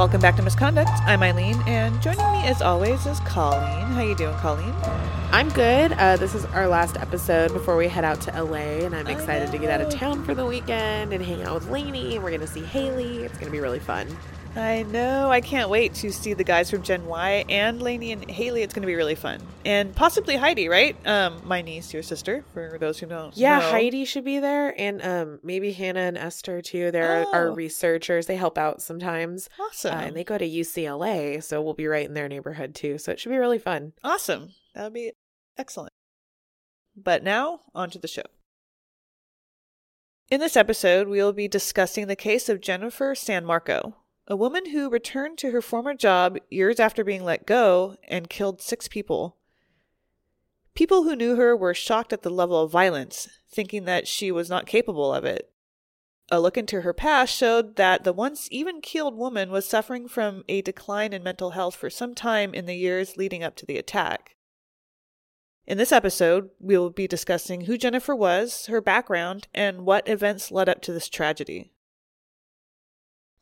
Welcome back to Misconduct. I'm Eileen, and joining me as always is Colleen. How you doing, Colleen? I'm good. Uh, this is our last episode before we head out to LA, and I'm excited to get out of town for the weekend and hang out with Lainey. And we're gonna see Haley. It's gonna be really fun. I know. I can't wait to see the guys from Gen Y and Lainey and Haley. It's going to be really fun, and possibly Heidi, right? Um, my niece, your sister, for those who don't. Know. Yeah, know. Heidi should be there, and um, maybe Hannah and Esther too. They're Oh. our researchers. They help out sometimes, Awesome. uh, and they go to UCLA, so we'll be right in their neighborhood too. So it should be really fun. Awesome. That would be excellent. But now, on to the show. In this episode, we will be discussing the case of Jennifer San Marco, a woman who returned to her former job years after being let go and killed six people. People who knew her were shocked at the level of violence, thinking that she was not capable of it. A look into her past showed that the once even keeled woman was suffering from a decline in mental health for some time in the years leading up to the attack. In this episode, we will be discussing who Jennifer was, her background, and what events led up to this tragedy.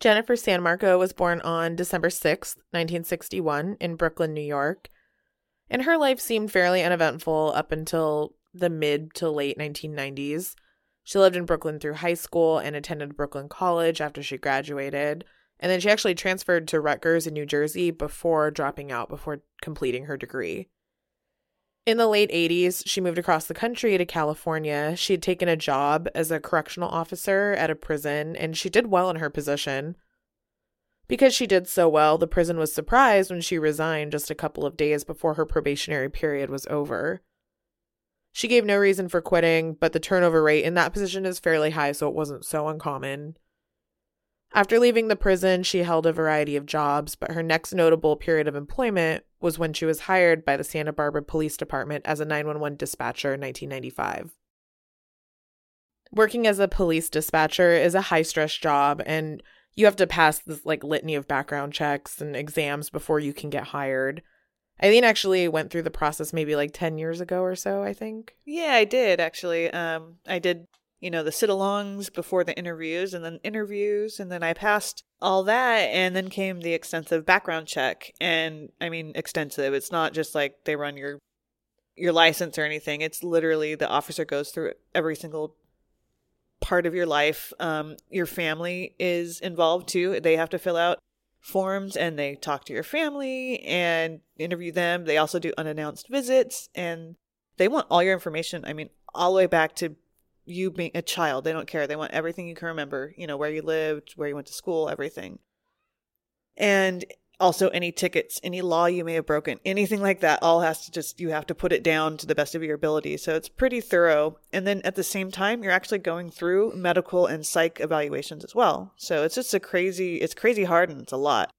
Jennifer San Marco was born on December 6th, 1961, in Brooklyn, New York. And her life seemed fairly uneventful up until the mid to late 1990s. She lived in Brooklyn through high school and attended Brooklyn College after she graduated. And then she actually transferred to Rutgers in New Jersey before dropping out, before completing her degree. In the late 80s, she moved across the country to California. She had taken a job as a correctional officer at a prison, and she did well in her position. Because she did so well, the prison was surprised when she resigned just a couple of days before her probationary period was over. She gave no reason for quitting, but the turnover rate in that position is fairly high, so it wasn't so uncommon. After leaving the prison, she held a variety of jobs, but her next notable period of employment was when she was hired by the Santa Barbara Police Department as a 911 dispatcher in 1995. Working as a police dispatcher is a high stress job, and you have to pass this like litany of background checks and exams before you can get hired. Eileen actually went through the process maybe like 10 years ago or so, I think. Yeah, I did actually. Um, I did, you know, the sit-alongs before the interviews, and then interviews, and then I passed all that, and then came the extensive background check. And I mean, extensive. It's not just like they run your your license or anything. It's literally the officer goes through every single part of your life. Um, your family is involved too. They have to fill out forms and they talk to your family and interview them. They also do unannounced visits and they want all your information. I mean, all the way back to you being a child. They don't care. They want everything you can remember, you know, where you lived, where you went to school, everything. And also any tickets, any law you may have broken, anything like that, all has to just, you have to put it down to the best of your ability. So it's pretty thorough. And then at the same time, you're actually going through medical and psych evaluations as well. So it's just a crazy, it's crazy hard and it's a lot.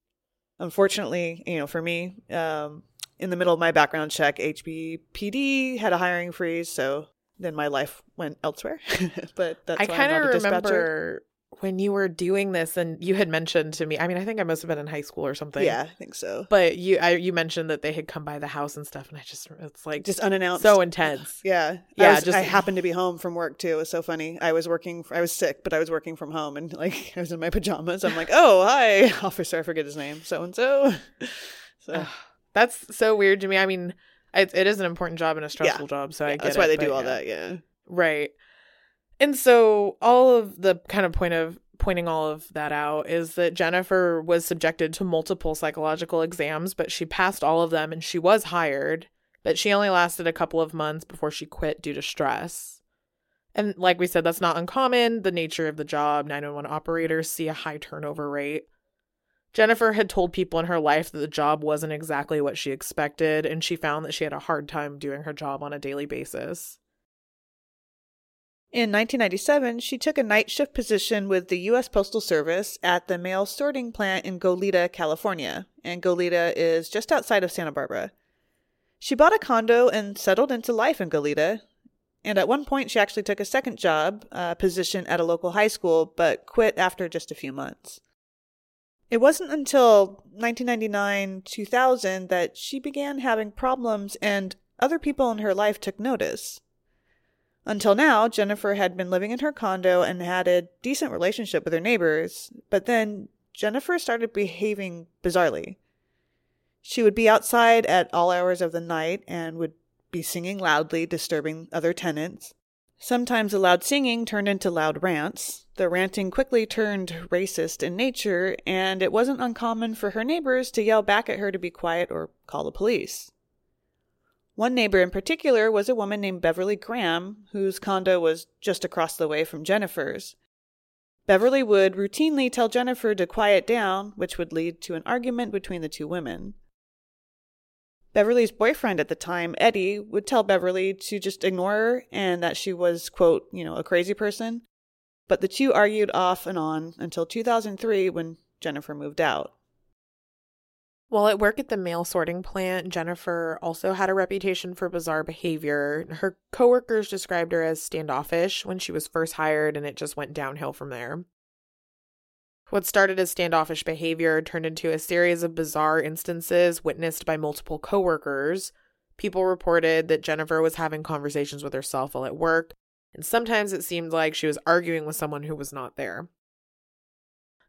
Unfortunately, you know, for me, um, in the middle of my background check, HBPD had a hiring freeze. So then my life went elsewhere. but that's I why I'm kind of a dispatcher. remember when you were doing this and you had mentioned to me, I mean, I think I must have been in high school or something. Yeah, I think so. But you I, you mentioned that they had come by the house and stuff, and I just, it's like Just unannounced. so intense. Yeah, Yeah, I, was, just- I happened to be home from work too. It was so funny. I was working. I was sick, but I was working from home, and like I was in my pajamas. I'm like, "Oh, hi, officer. I forget his name. So and so." So That's so weird to me. I mean, it, it is an important job and a stressful job, so I get that's why it, they do all yeah. that. Yeah. Right. And so all of the kind of point of pointing all of that out is that Jennifer was subjected to multiple psychological exams, but she passed all of them and she was hired. but she only lasted a couple of months before she quit due to stress. And like we said, that's not uncommon. The nature of the job, 911 operators see a high turnover rate. Jennifer had told people in her life that the job wasn't exactly what she expected, and she found that she had a hard time doing her job on a daily basis. In 1997, she took a night shift position with the U.S. Postal Service at the mail sorting plant in Goleta, California, and Goleta is just outside of Santa Barbara. She bought a condo and settled into life in Goleta, and at one point she actually took a second job, a position at a local high school, but quit after just a few months. It wasn't until 1999 2000 that she began having problems and other people in her life took notice. Until now, Jennifer had been living in her condo and had a decent relationship with her neighbors, but then Jennifer started behaving bizarrely. She would be outside at all hours of the night and would be singing loudly, disturbing other tenants. Sometimes the loud singing turned into loud rants. The ranting quickly turned racist in nature, and it wasn't uncommon for her neighbors to yell back at her to be quiet or call the police. One neighbor in particular was a woman named Beverly Graham, whose condo was just across the way from Jennifer's. Beverly would routinely tell Jennifer to quiet down, which would lead to an argument between the two women. Beverly's boyfriend at the time, Eddie, would tell Beverly to just ignore her and that she was, quote, you know, a crazy person. But the two argued off and on until 2003 when Jennifer moved out. While at work at the mail sorting plant, Jennifer also had a reputation for bizarre behavior. Her coworkers described her as standoffish when she was first hired, and it just went downhill from there. What started as standoffish behavior turned into a series of bizarre instances witnessed by multiple coworkers. People reported that Jennifer was having conversations with herself while at work, and sometimes it seemed like she was arguing with someone who was not there.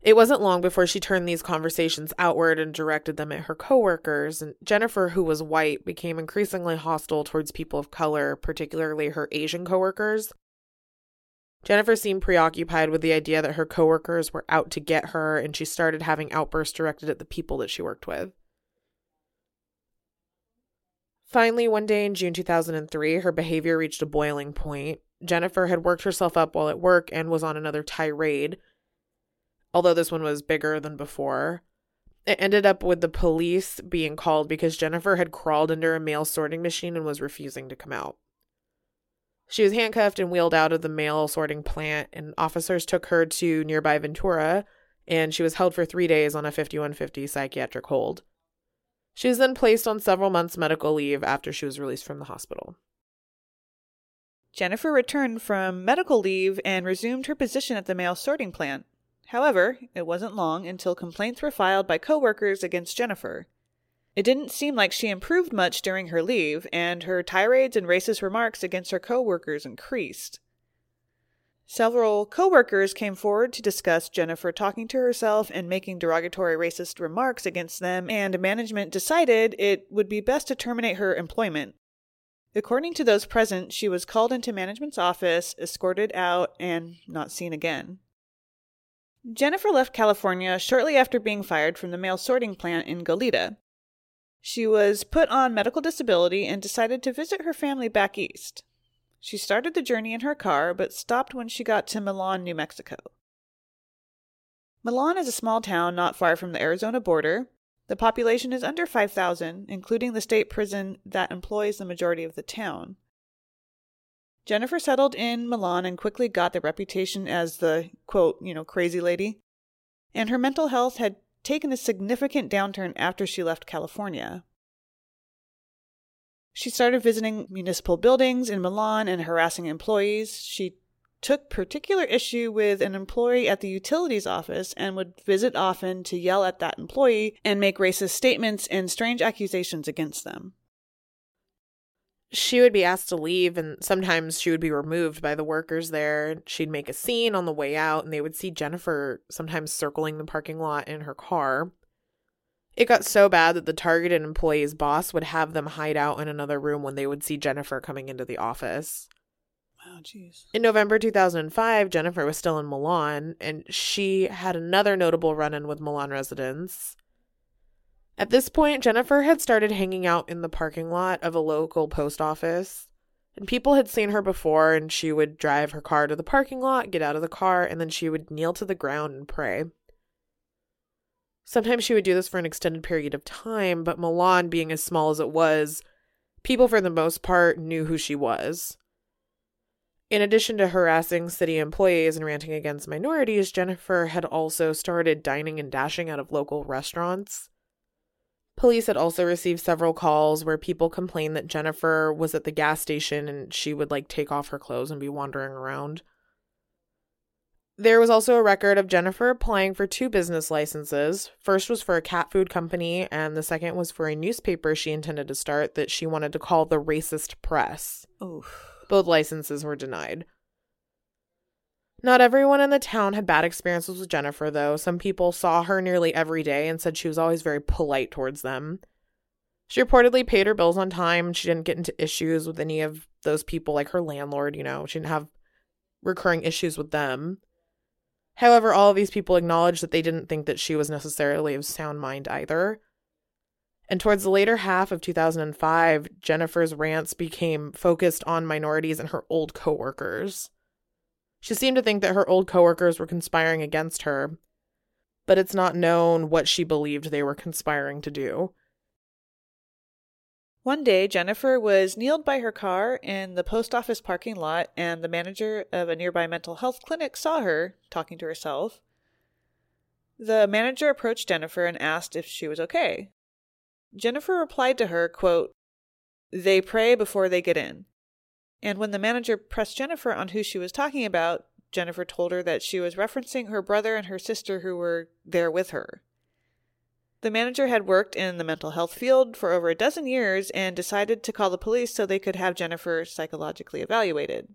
It wasn't long before she turned these conversations outward and directed them at her coworkers, and Jennifer, who was white, became increasingly hostile towards people of color, particularly her Asian coworkers. Jennifer seemed preoccupied with the idea that her coworkers were out to get her, and she started having outbursts directed at the people that she worked with. Finally, one day in June 2003, her behavior reached a boiling point. Jennifer had worked herself up while at work and was on another tirade, although this one was bigger than before. It ended up with the police being called because Jennifer had crawled under a mail sorting machine and was refusing to come out. She was handcuffed and wheeled out of the mail sorting plant, and officers took her to nearby Ventura, and she was held for three days on a 5150 psychiatric hold. She was then placed on several months' medical leave after she was released from the hospital. Jennifer returned from medical leave and resumed her position at the mail sorting plant. However, it wasn't long until complaints were filed by coworkers against Jennifer. It didn't seem like she improved much during her leave, and her tirades and racist remarks against her coworkers increased. Several coworkers came forward to discuss Jennifer talking to herself and making derogatory racist remarks against them, and management decided it would be best to terminate her employment. According to those present, she was called into management's office, escorted out, and not seen again. Jennifer left California shortly after being fired from the mail sorting plant in Goleta. She was put on medical disability and decided to visit her family back east. She started the journey in her car, but stopped when she got to Milan, New Mexico. Milan is a small town not far from the Arizona border. The population is under 5,000, including the state prison that employs the majority of the town. Jennifer settled in Milan and quickly got the reputation as the, quote, you know, crazy lady. And her mental health had taken a significant downturn after she left California. She started visiting municipal buildings in Milan and harassing employees. She took particular issue with an employee at the utilities office and would visit often to yell at that employee and make racist statements and strange accusations against them. She would be asked to leave, and sometimes she would be removed by the workers there. She'd make a scene on the way out, and they would see Jennifer sometimes circling the parking lot in her car. It got so bad that the targeted employee's boss would have them hide out in another room when they would see Jennifer coming into the office. Jeez. In November 2005, Jennifer was still in Milan, and she had another notable run in with Milan residents. At this point, Jennifer had started hanging out in the parking lot of a local post office. And people had seen her before, and she would drive her car to the parking lot, get out of the car, and then she would kneel to the ground and pray. Sometimes she would do this for an extended period of time, but Milan, being as small as it was, people for the most part knew who she was. In addition to harassing city employees and ranting against minorities, Jennifer had also started dining and dashing out of local restaurants. Police had also received several calls where people complained that Jennifer was at the gas station and she would like take off her clothes and be wandering around. There was also a record of Jennifer applying for two business licenses. First was for a cat food company, and the second was for a newspaper she intended to start that she wanted to call the Racist Press. Oof. Both licenses were denied. Not everyone in the town had bad experiences with Jennifer, though. Some people saw her nearly every day and said she was always very polite towards them. She reportedly paid her bills on time. She didn't get into issues with any of those people, like her landlord, you know, she didn't have recurring issues with them. However, all of these people acknowledged that they didn't think that she was necessarily of sound mind either. And towards the later half of 2005, Jennifer's rants became focused on minorities and her old coworkers. She seemed to think that her old coworkers were conspiring against her, but it's not known what she believed they were conspiring to do. One day, Jennifer was kneeled by her car in the post office parking lot, and the manager of a nearby mental health clinic saw her talking to herself. The manager approached Jennifer and asked if she was okay. Jennifer replied to her, quote, They pray before they get in. And when the manager pressed Jennifer on who she was talking about, Jennifer told her that she was referencing her brother and her sister who were there with her. The manager had worked in the mental health field for over a dozen years and decided to call the police so they could have Jennifer psychologically evaluated.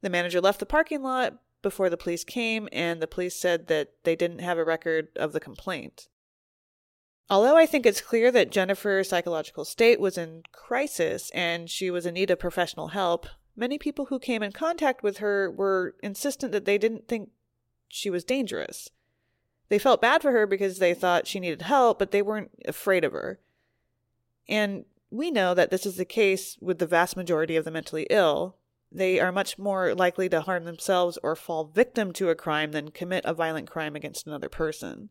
The manager left the parking lot before the police came, and the police said that they didn't have a record of the complaint. Although I think it's clear that Jennifer's psychological state was in crisis and she was in need of professional help, many people who came in contact with her were insistent that they didn't think she was dangerous. They felt bad for her because they thought she needed help, but they weren't afraid of her. And we know that this is the case with the vast majority of the mentally ill. They are much more likely to harm themselves or fall victim to a crime than commit a violent crime against another person.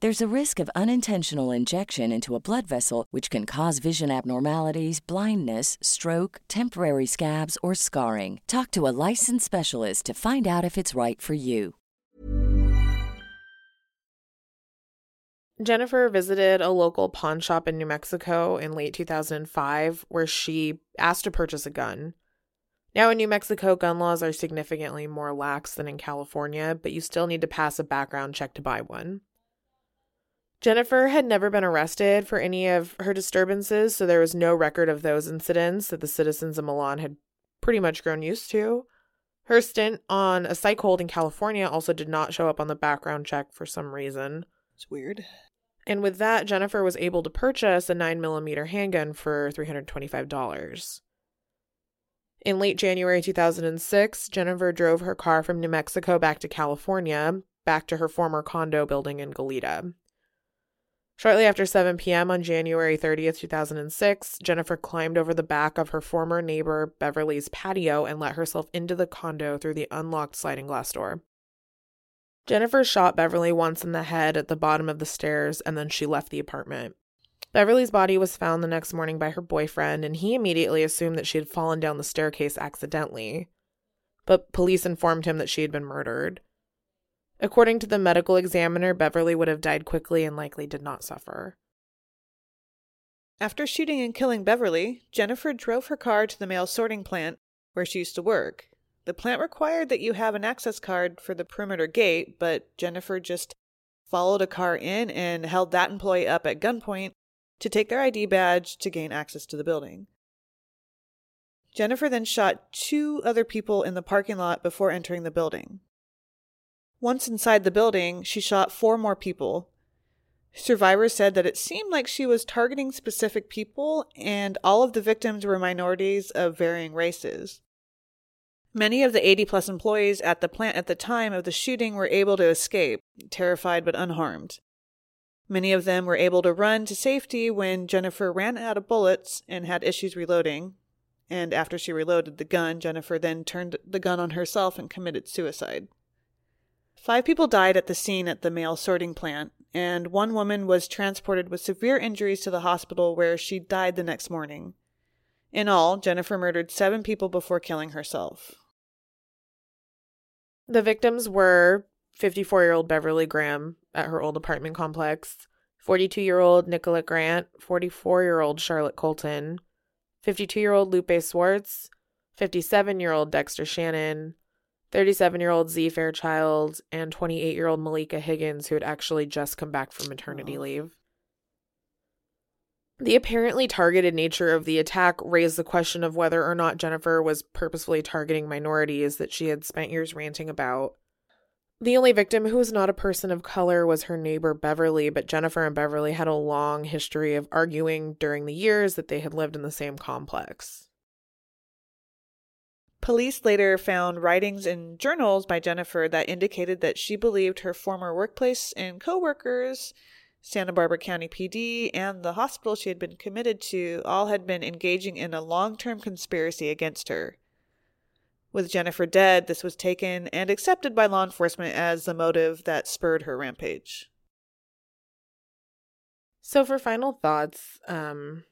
There's a risk of unintentional injection into a blood vessel, which can cause vision abnormalities, blindness, stroke, temporary scabs, or scarring. Talk to a licensed specialist to find out if it's right for you. Jennifer visited a local pawn shop in New Mexico in late 2005 where she asked to purchase a gun. Now, in New Mexico, gun laws are significantly more lax than in California, but you still need to pass a background check to buy one. Jennifer had never been arrested for any of her disturbances, so there was no record of those incidents that the citizens of Milan had pretty much grown used to. Her stint on a psych hold in California also did not show up on the background check for some reason. It's weird. And with that, Jennifer was able to purchase a 9mm handgun for $325. In late January 2006, Jennifer drove her car from New Mexico back to California, back to her former condo building in Goleta. Shortly after 7 p.m. on January 30th, 2006, Jennifer climbed over the back of her former neighbor Beverly's patio and let herself into the condo through the unlocked sliding glass door. Jennifer shot Beverly once in the head at the bottom of the stairs and then she left the apartment. Beverly's body was found the next morning by her boyfriend, and he immediately assumed that she had fallen down the staircase accidentally. But police informed him that she had been murdered. According to the medical examiner, Beverly would have died quickly and likely did not suffer. After shooting and killing Beverly, Jennifer drove her car to the mail sorting plant where she used to work. The plant required that you have an access card for the perimeter gate, but Jennifer just followed a car in and held that employee up at gunpoint to take their ID badge to gain access to the building. Jennifer then shot two other people in the parking lot before entering the building. Once inside the building, she shot four more people. Survivors said that it seemed like she was targeting specific people, and all of the victims were minorities of varying races. Many of the 80 plus employees at the plant at the time of the shooting were able to escape, terrified but unharmed. Many of them were able to run to safety when Jennifer ran out of bullets and had issues reloading. And after she reloaded the gun, Jennifer then turned the gun on herself and committed suicide. Five people died at the scene at the mail sorting plant, and one woman was transported with severe injuries to the hospital where she died the next morning. In all, Jennifer murdered seven people before killing herself. The victims were 54 year old Beverly Graham at her old apartment complex, 42 year old Nicola Grant, 44 year old Charlotte Colton, 52 year old Lupe Swartz, 57 year old Dexter Shannon, 37 year old Z Fairchild, and 28 year old Maleka Higgins, who had actually just come back from maternity oh. leave. The apparently targeted nature of the attack raised the question of whether or not Jennifer was purposefully targeting minorities that she had spent years ranting about. The only victim who was not a person of color was her neighbor Beverly, but Jennifer and Beverly had a long history of arguing during the years that they had lived in the same complex. Police later found writings in journals by Jennifer that indicated that she believed her former workplace and coworkers, Santa Barbara County PD, and the hospital she had been committed to all had been engaging in a long term conspiracy against her. With Jennifer dead, this was taken and accepted by law enforcement as the motive that spurred her rampage. So, for final thoughts, um,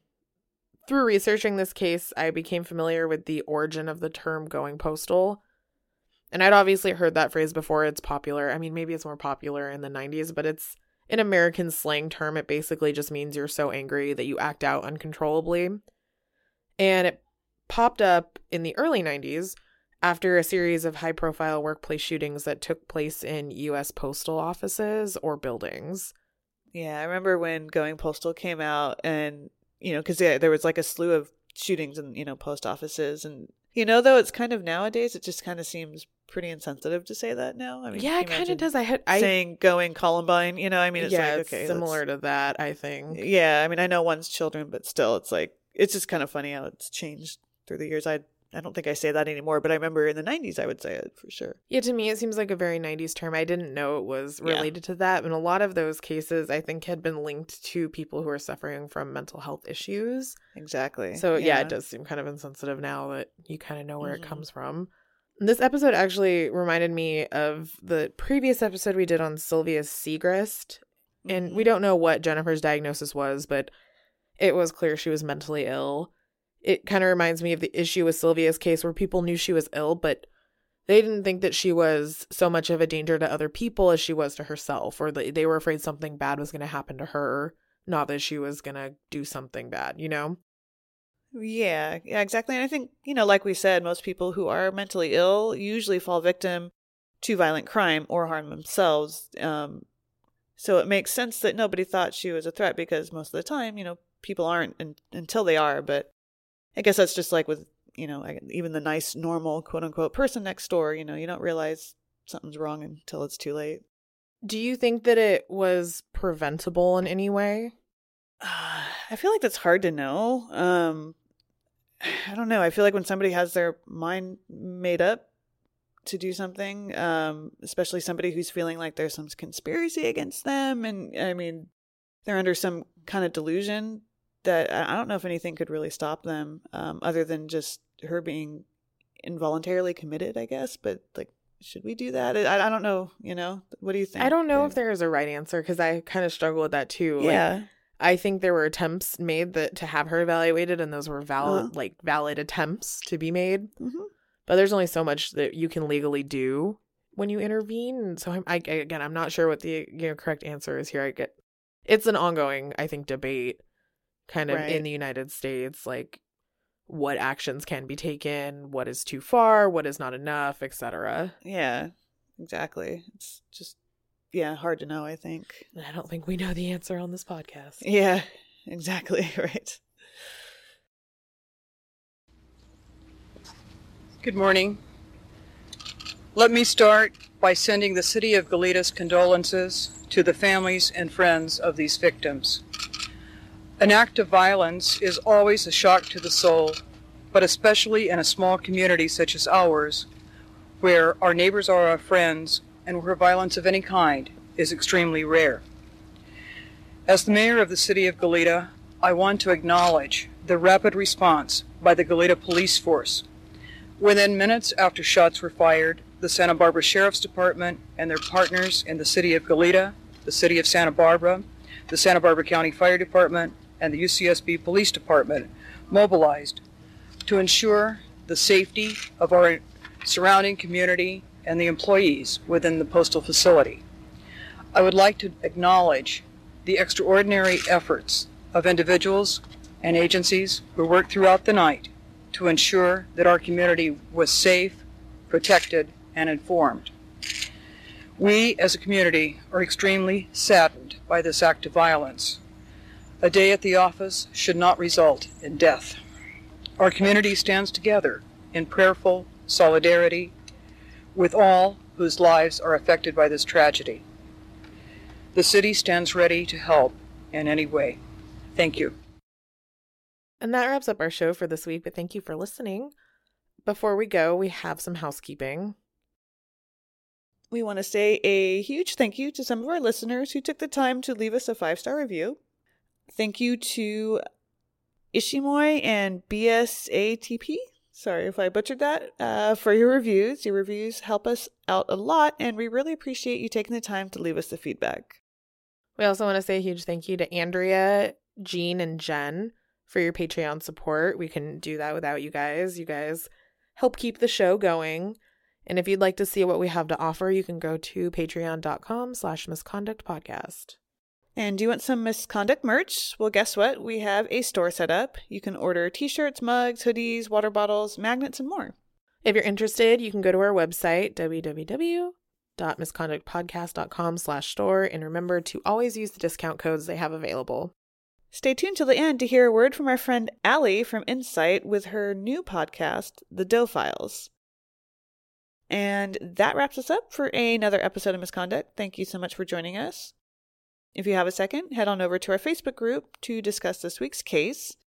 through researching this case, I became familiar with the origin of the term going postal. And I'd obviously heard that phrase before. It's popular. I mean, maybe it's more popular in the 90s, but it's an American slang term. It basically just means you're so angry that you act out uncontrollably. And it popped up in the early 90s after a series of high profile workplace shootings that took place in US postal offices or buildings. Yeah, I remember when Going Postal came out and you know, because yeah, there was like a slew of shootings in you know post offices, and you know, though it's kind of nowadays, it just kind of seems pretty insensitive to say that now. I mean, yeah, it kind of does. I had I, saying going Columbine. You know, I mean, it's yeah, like it's okay, similar to that. I think. Yeah, I mean, I know one's children, but still, it's like it's just kind of funny how it's changed through the years. I I don't think I say that anymore, but I remember in the 90s I would say it for sure. Yeah, to me it seems like a very 90s term. I didn't know it was related yeah. to that. And a lot of those cases I think had been linked to people who are suffering from mental health issues. Exactly. So yeah, yeah it does seem kind of insensitive now that you kind of know where mm-hmm. it comes from. This episode actually reminded me of the previous episode we did on Sylvia Seegrist. And we mm-hmm. don't know what Jennifer's diagnosis was, but it was clear she was mentally ill it kind of reminds me of the issue with Sylvia's case where people knew she was ill, but they didn't think that she was so much of a danger to other people as she was to herself, or they were afraid something bad was going to happen to her, not that she was going to do something bad, you know? Yeah, yeah, exactly. And I think, you know, like we said, most people who are mentally ill usually fall victim to violent crime or harm themselves. Um, so it makes sense that nobody thought she was a threat because most of the time, you know, people aren't in, until they are. But I guess that's just like with, you know, even the nice, normal, quote unquote person next door, you know, you don't realize something's wrong until it's too late. Do you think that it was preventable in any way? Uh, I feel like that's hard to know. Um, I don't know. I feel like when somebody has their mind made up to do something, um, especially somebody who's feeling like there's some conspiracy against them, and I mean, they're under some kind of delusion that I don't know if anything could really stop them, um, other than just her being involuntarily committed, I guess. But like, should we do that? I, I don't know. You know, what do you think? I don't know if there is a right answer because I kind of struggle with that too. Like, Yeah. I think there were attempts made that to have her evaluated, and those were valid, Uh-huh. like valid attempts to be made. hmm But there's only so much that you can legally do when you intervene. So I'm, I, again, I'm not sure what the you know, correct answer is here. I get it's an ongoing, I think, debate kind of Right. in the United States, like what actions can be taken, what is too far, what is not enough, etc. Yeah. Exactly. It's just yeah, hard to know. I think. I don't think we know the answer on this podcast. Yeah. Exactly. Right. Good morning. Let me start by sending the City of Goleta's condolences to the families and friends of these victims. An act of violence is always a shock to the soul, but especially in a small community such as ours, where our neighbors are our friends and where violence of any kind is extremely rare. As the mayor of the City of Goleta, I want to acknowledge the rapid response by the Goleta Police Force Within minutes after shots were fired, the Santa Barbara Sheriff's Department and their partners in the City of Goleta, the City of Santa Barbara, the Santa Barbara County Fire Department, and the UCSB Police Department mobilized to ensure the safety of our surrounding community and the employees within the postal facility. I would like to acknowledge the extraordinary efforts of individuals and agencies who worked throughout the night to ensure that our community was safe, protected, and informed. We, as a community, are extremely saddened by this act of violence. A day at the office should not result in death. Our community stands together in prayerful solidarity with all whose lives are affected by this tragedy. The city stands ready to help in any way. Thank you. And that wraps up our show for this week, but thank you for listening. Before we go, we have some housekeeping. We want to say a huge thank you to some of our listeners who took the time to leave us a five star review. Thank you to Ishimoy and BSATP. Sorry if I butchered that. Uh, for your reviews. Your reviews help us out a lot, and we really appreciate you taking the time to leave us the feedback. We also want to say a huge thank you to Andrea, Jean, and Jen for your Patreon support. We couldn't do that without you guys. You guys help keep the show going. And if you'd like to see what we have to offer, you can go to patreon.com slash misconduct podcast. And do you want some misconduct merch? Well, guess what? We have a store set up. You can order t shirts, mugs, hoodies, water bottles, magnets, and more. If you're interested, you can go to our website, www.misconductpodcast.com slash store. And remember to always use the discount codes they have available. Stay tuned till the end to hear a word from our friend Allie from Insight with her new podcast, The Doe Files. And that wraps us up for another episode of Misconduct. Thank you so much for joining us. If you have a second, head on over to our Facebook group to discuss this week's case.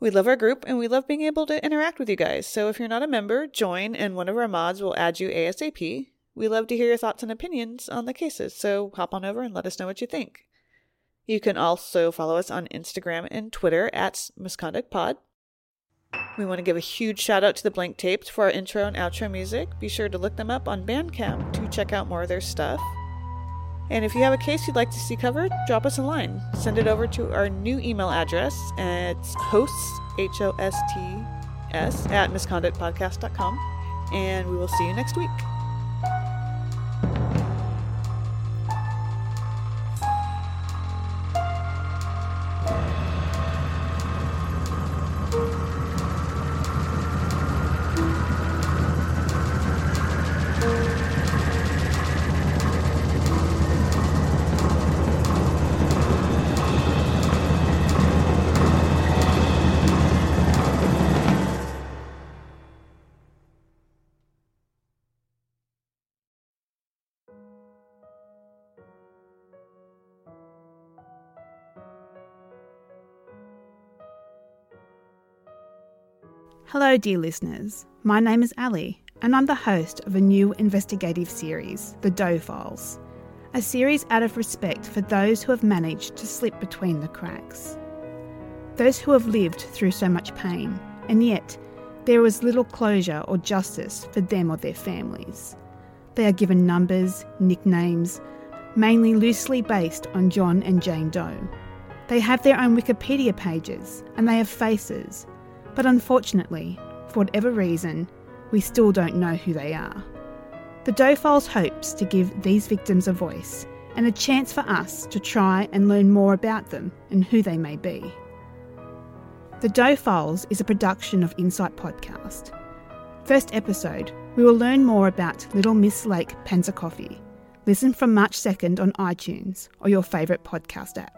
We love our group and we love being able to interact with you guys. So if you're not a member, join and one of our mods will add you ASAP. We love to hear your thoughts and opinions on the cases, so hop on over and let us know what you think. You can also follow us on Instagram and Twitter at Misconduct Pod. We want to give a huge shout out to the Blank Tapes for our intro and outro music. Be sure to look them up on Bandcamp to check out more of their stuff. And if you have a case you'd like to see covered, drop us a line. Send it over to our new email address. It's hosts, H O S T S, at misconductpodcast.com. And we will see you next week. Hello, dear listeners. My name is Ali, and I'm the host of a new investigative series, The Doe Files, a series out of respect for those who have managed to slip between the cracks. Those who have lived through so much pain, and yet there was little closure or justice for them or their families. They are given numbers, nicknames, mainly loosely based on John and Jane Doe. They have their own Wikipedia pages and they have faces, but unfortunately, for whatever reason, we still don't know who they are. The Doe Files hopes to give these victims a voice and a chance for us to try and learn more about them and who they may be. The Doe Files is a production of Insight Podcast. First episode, we will learn more about Little Miss Lake Panasoffkee. Listen from March 2nd on iTunes or your favourite podcast app.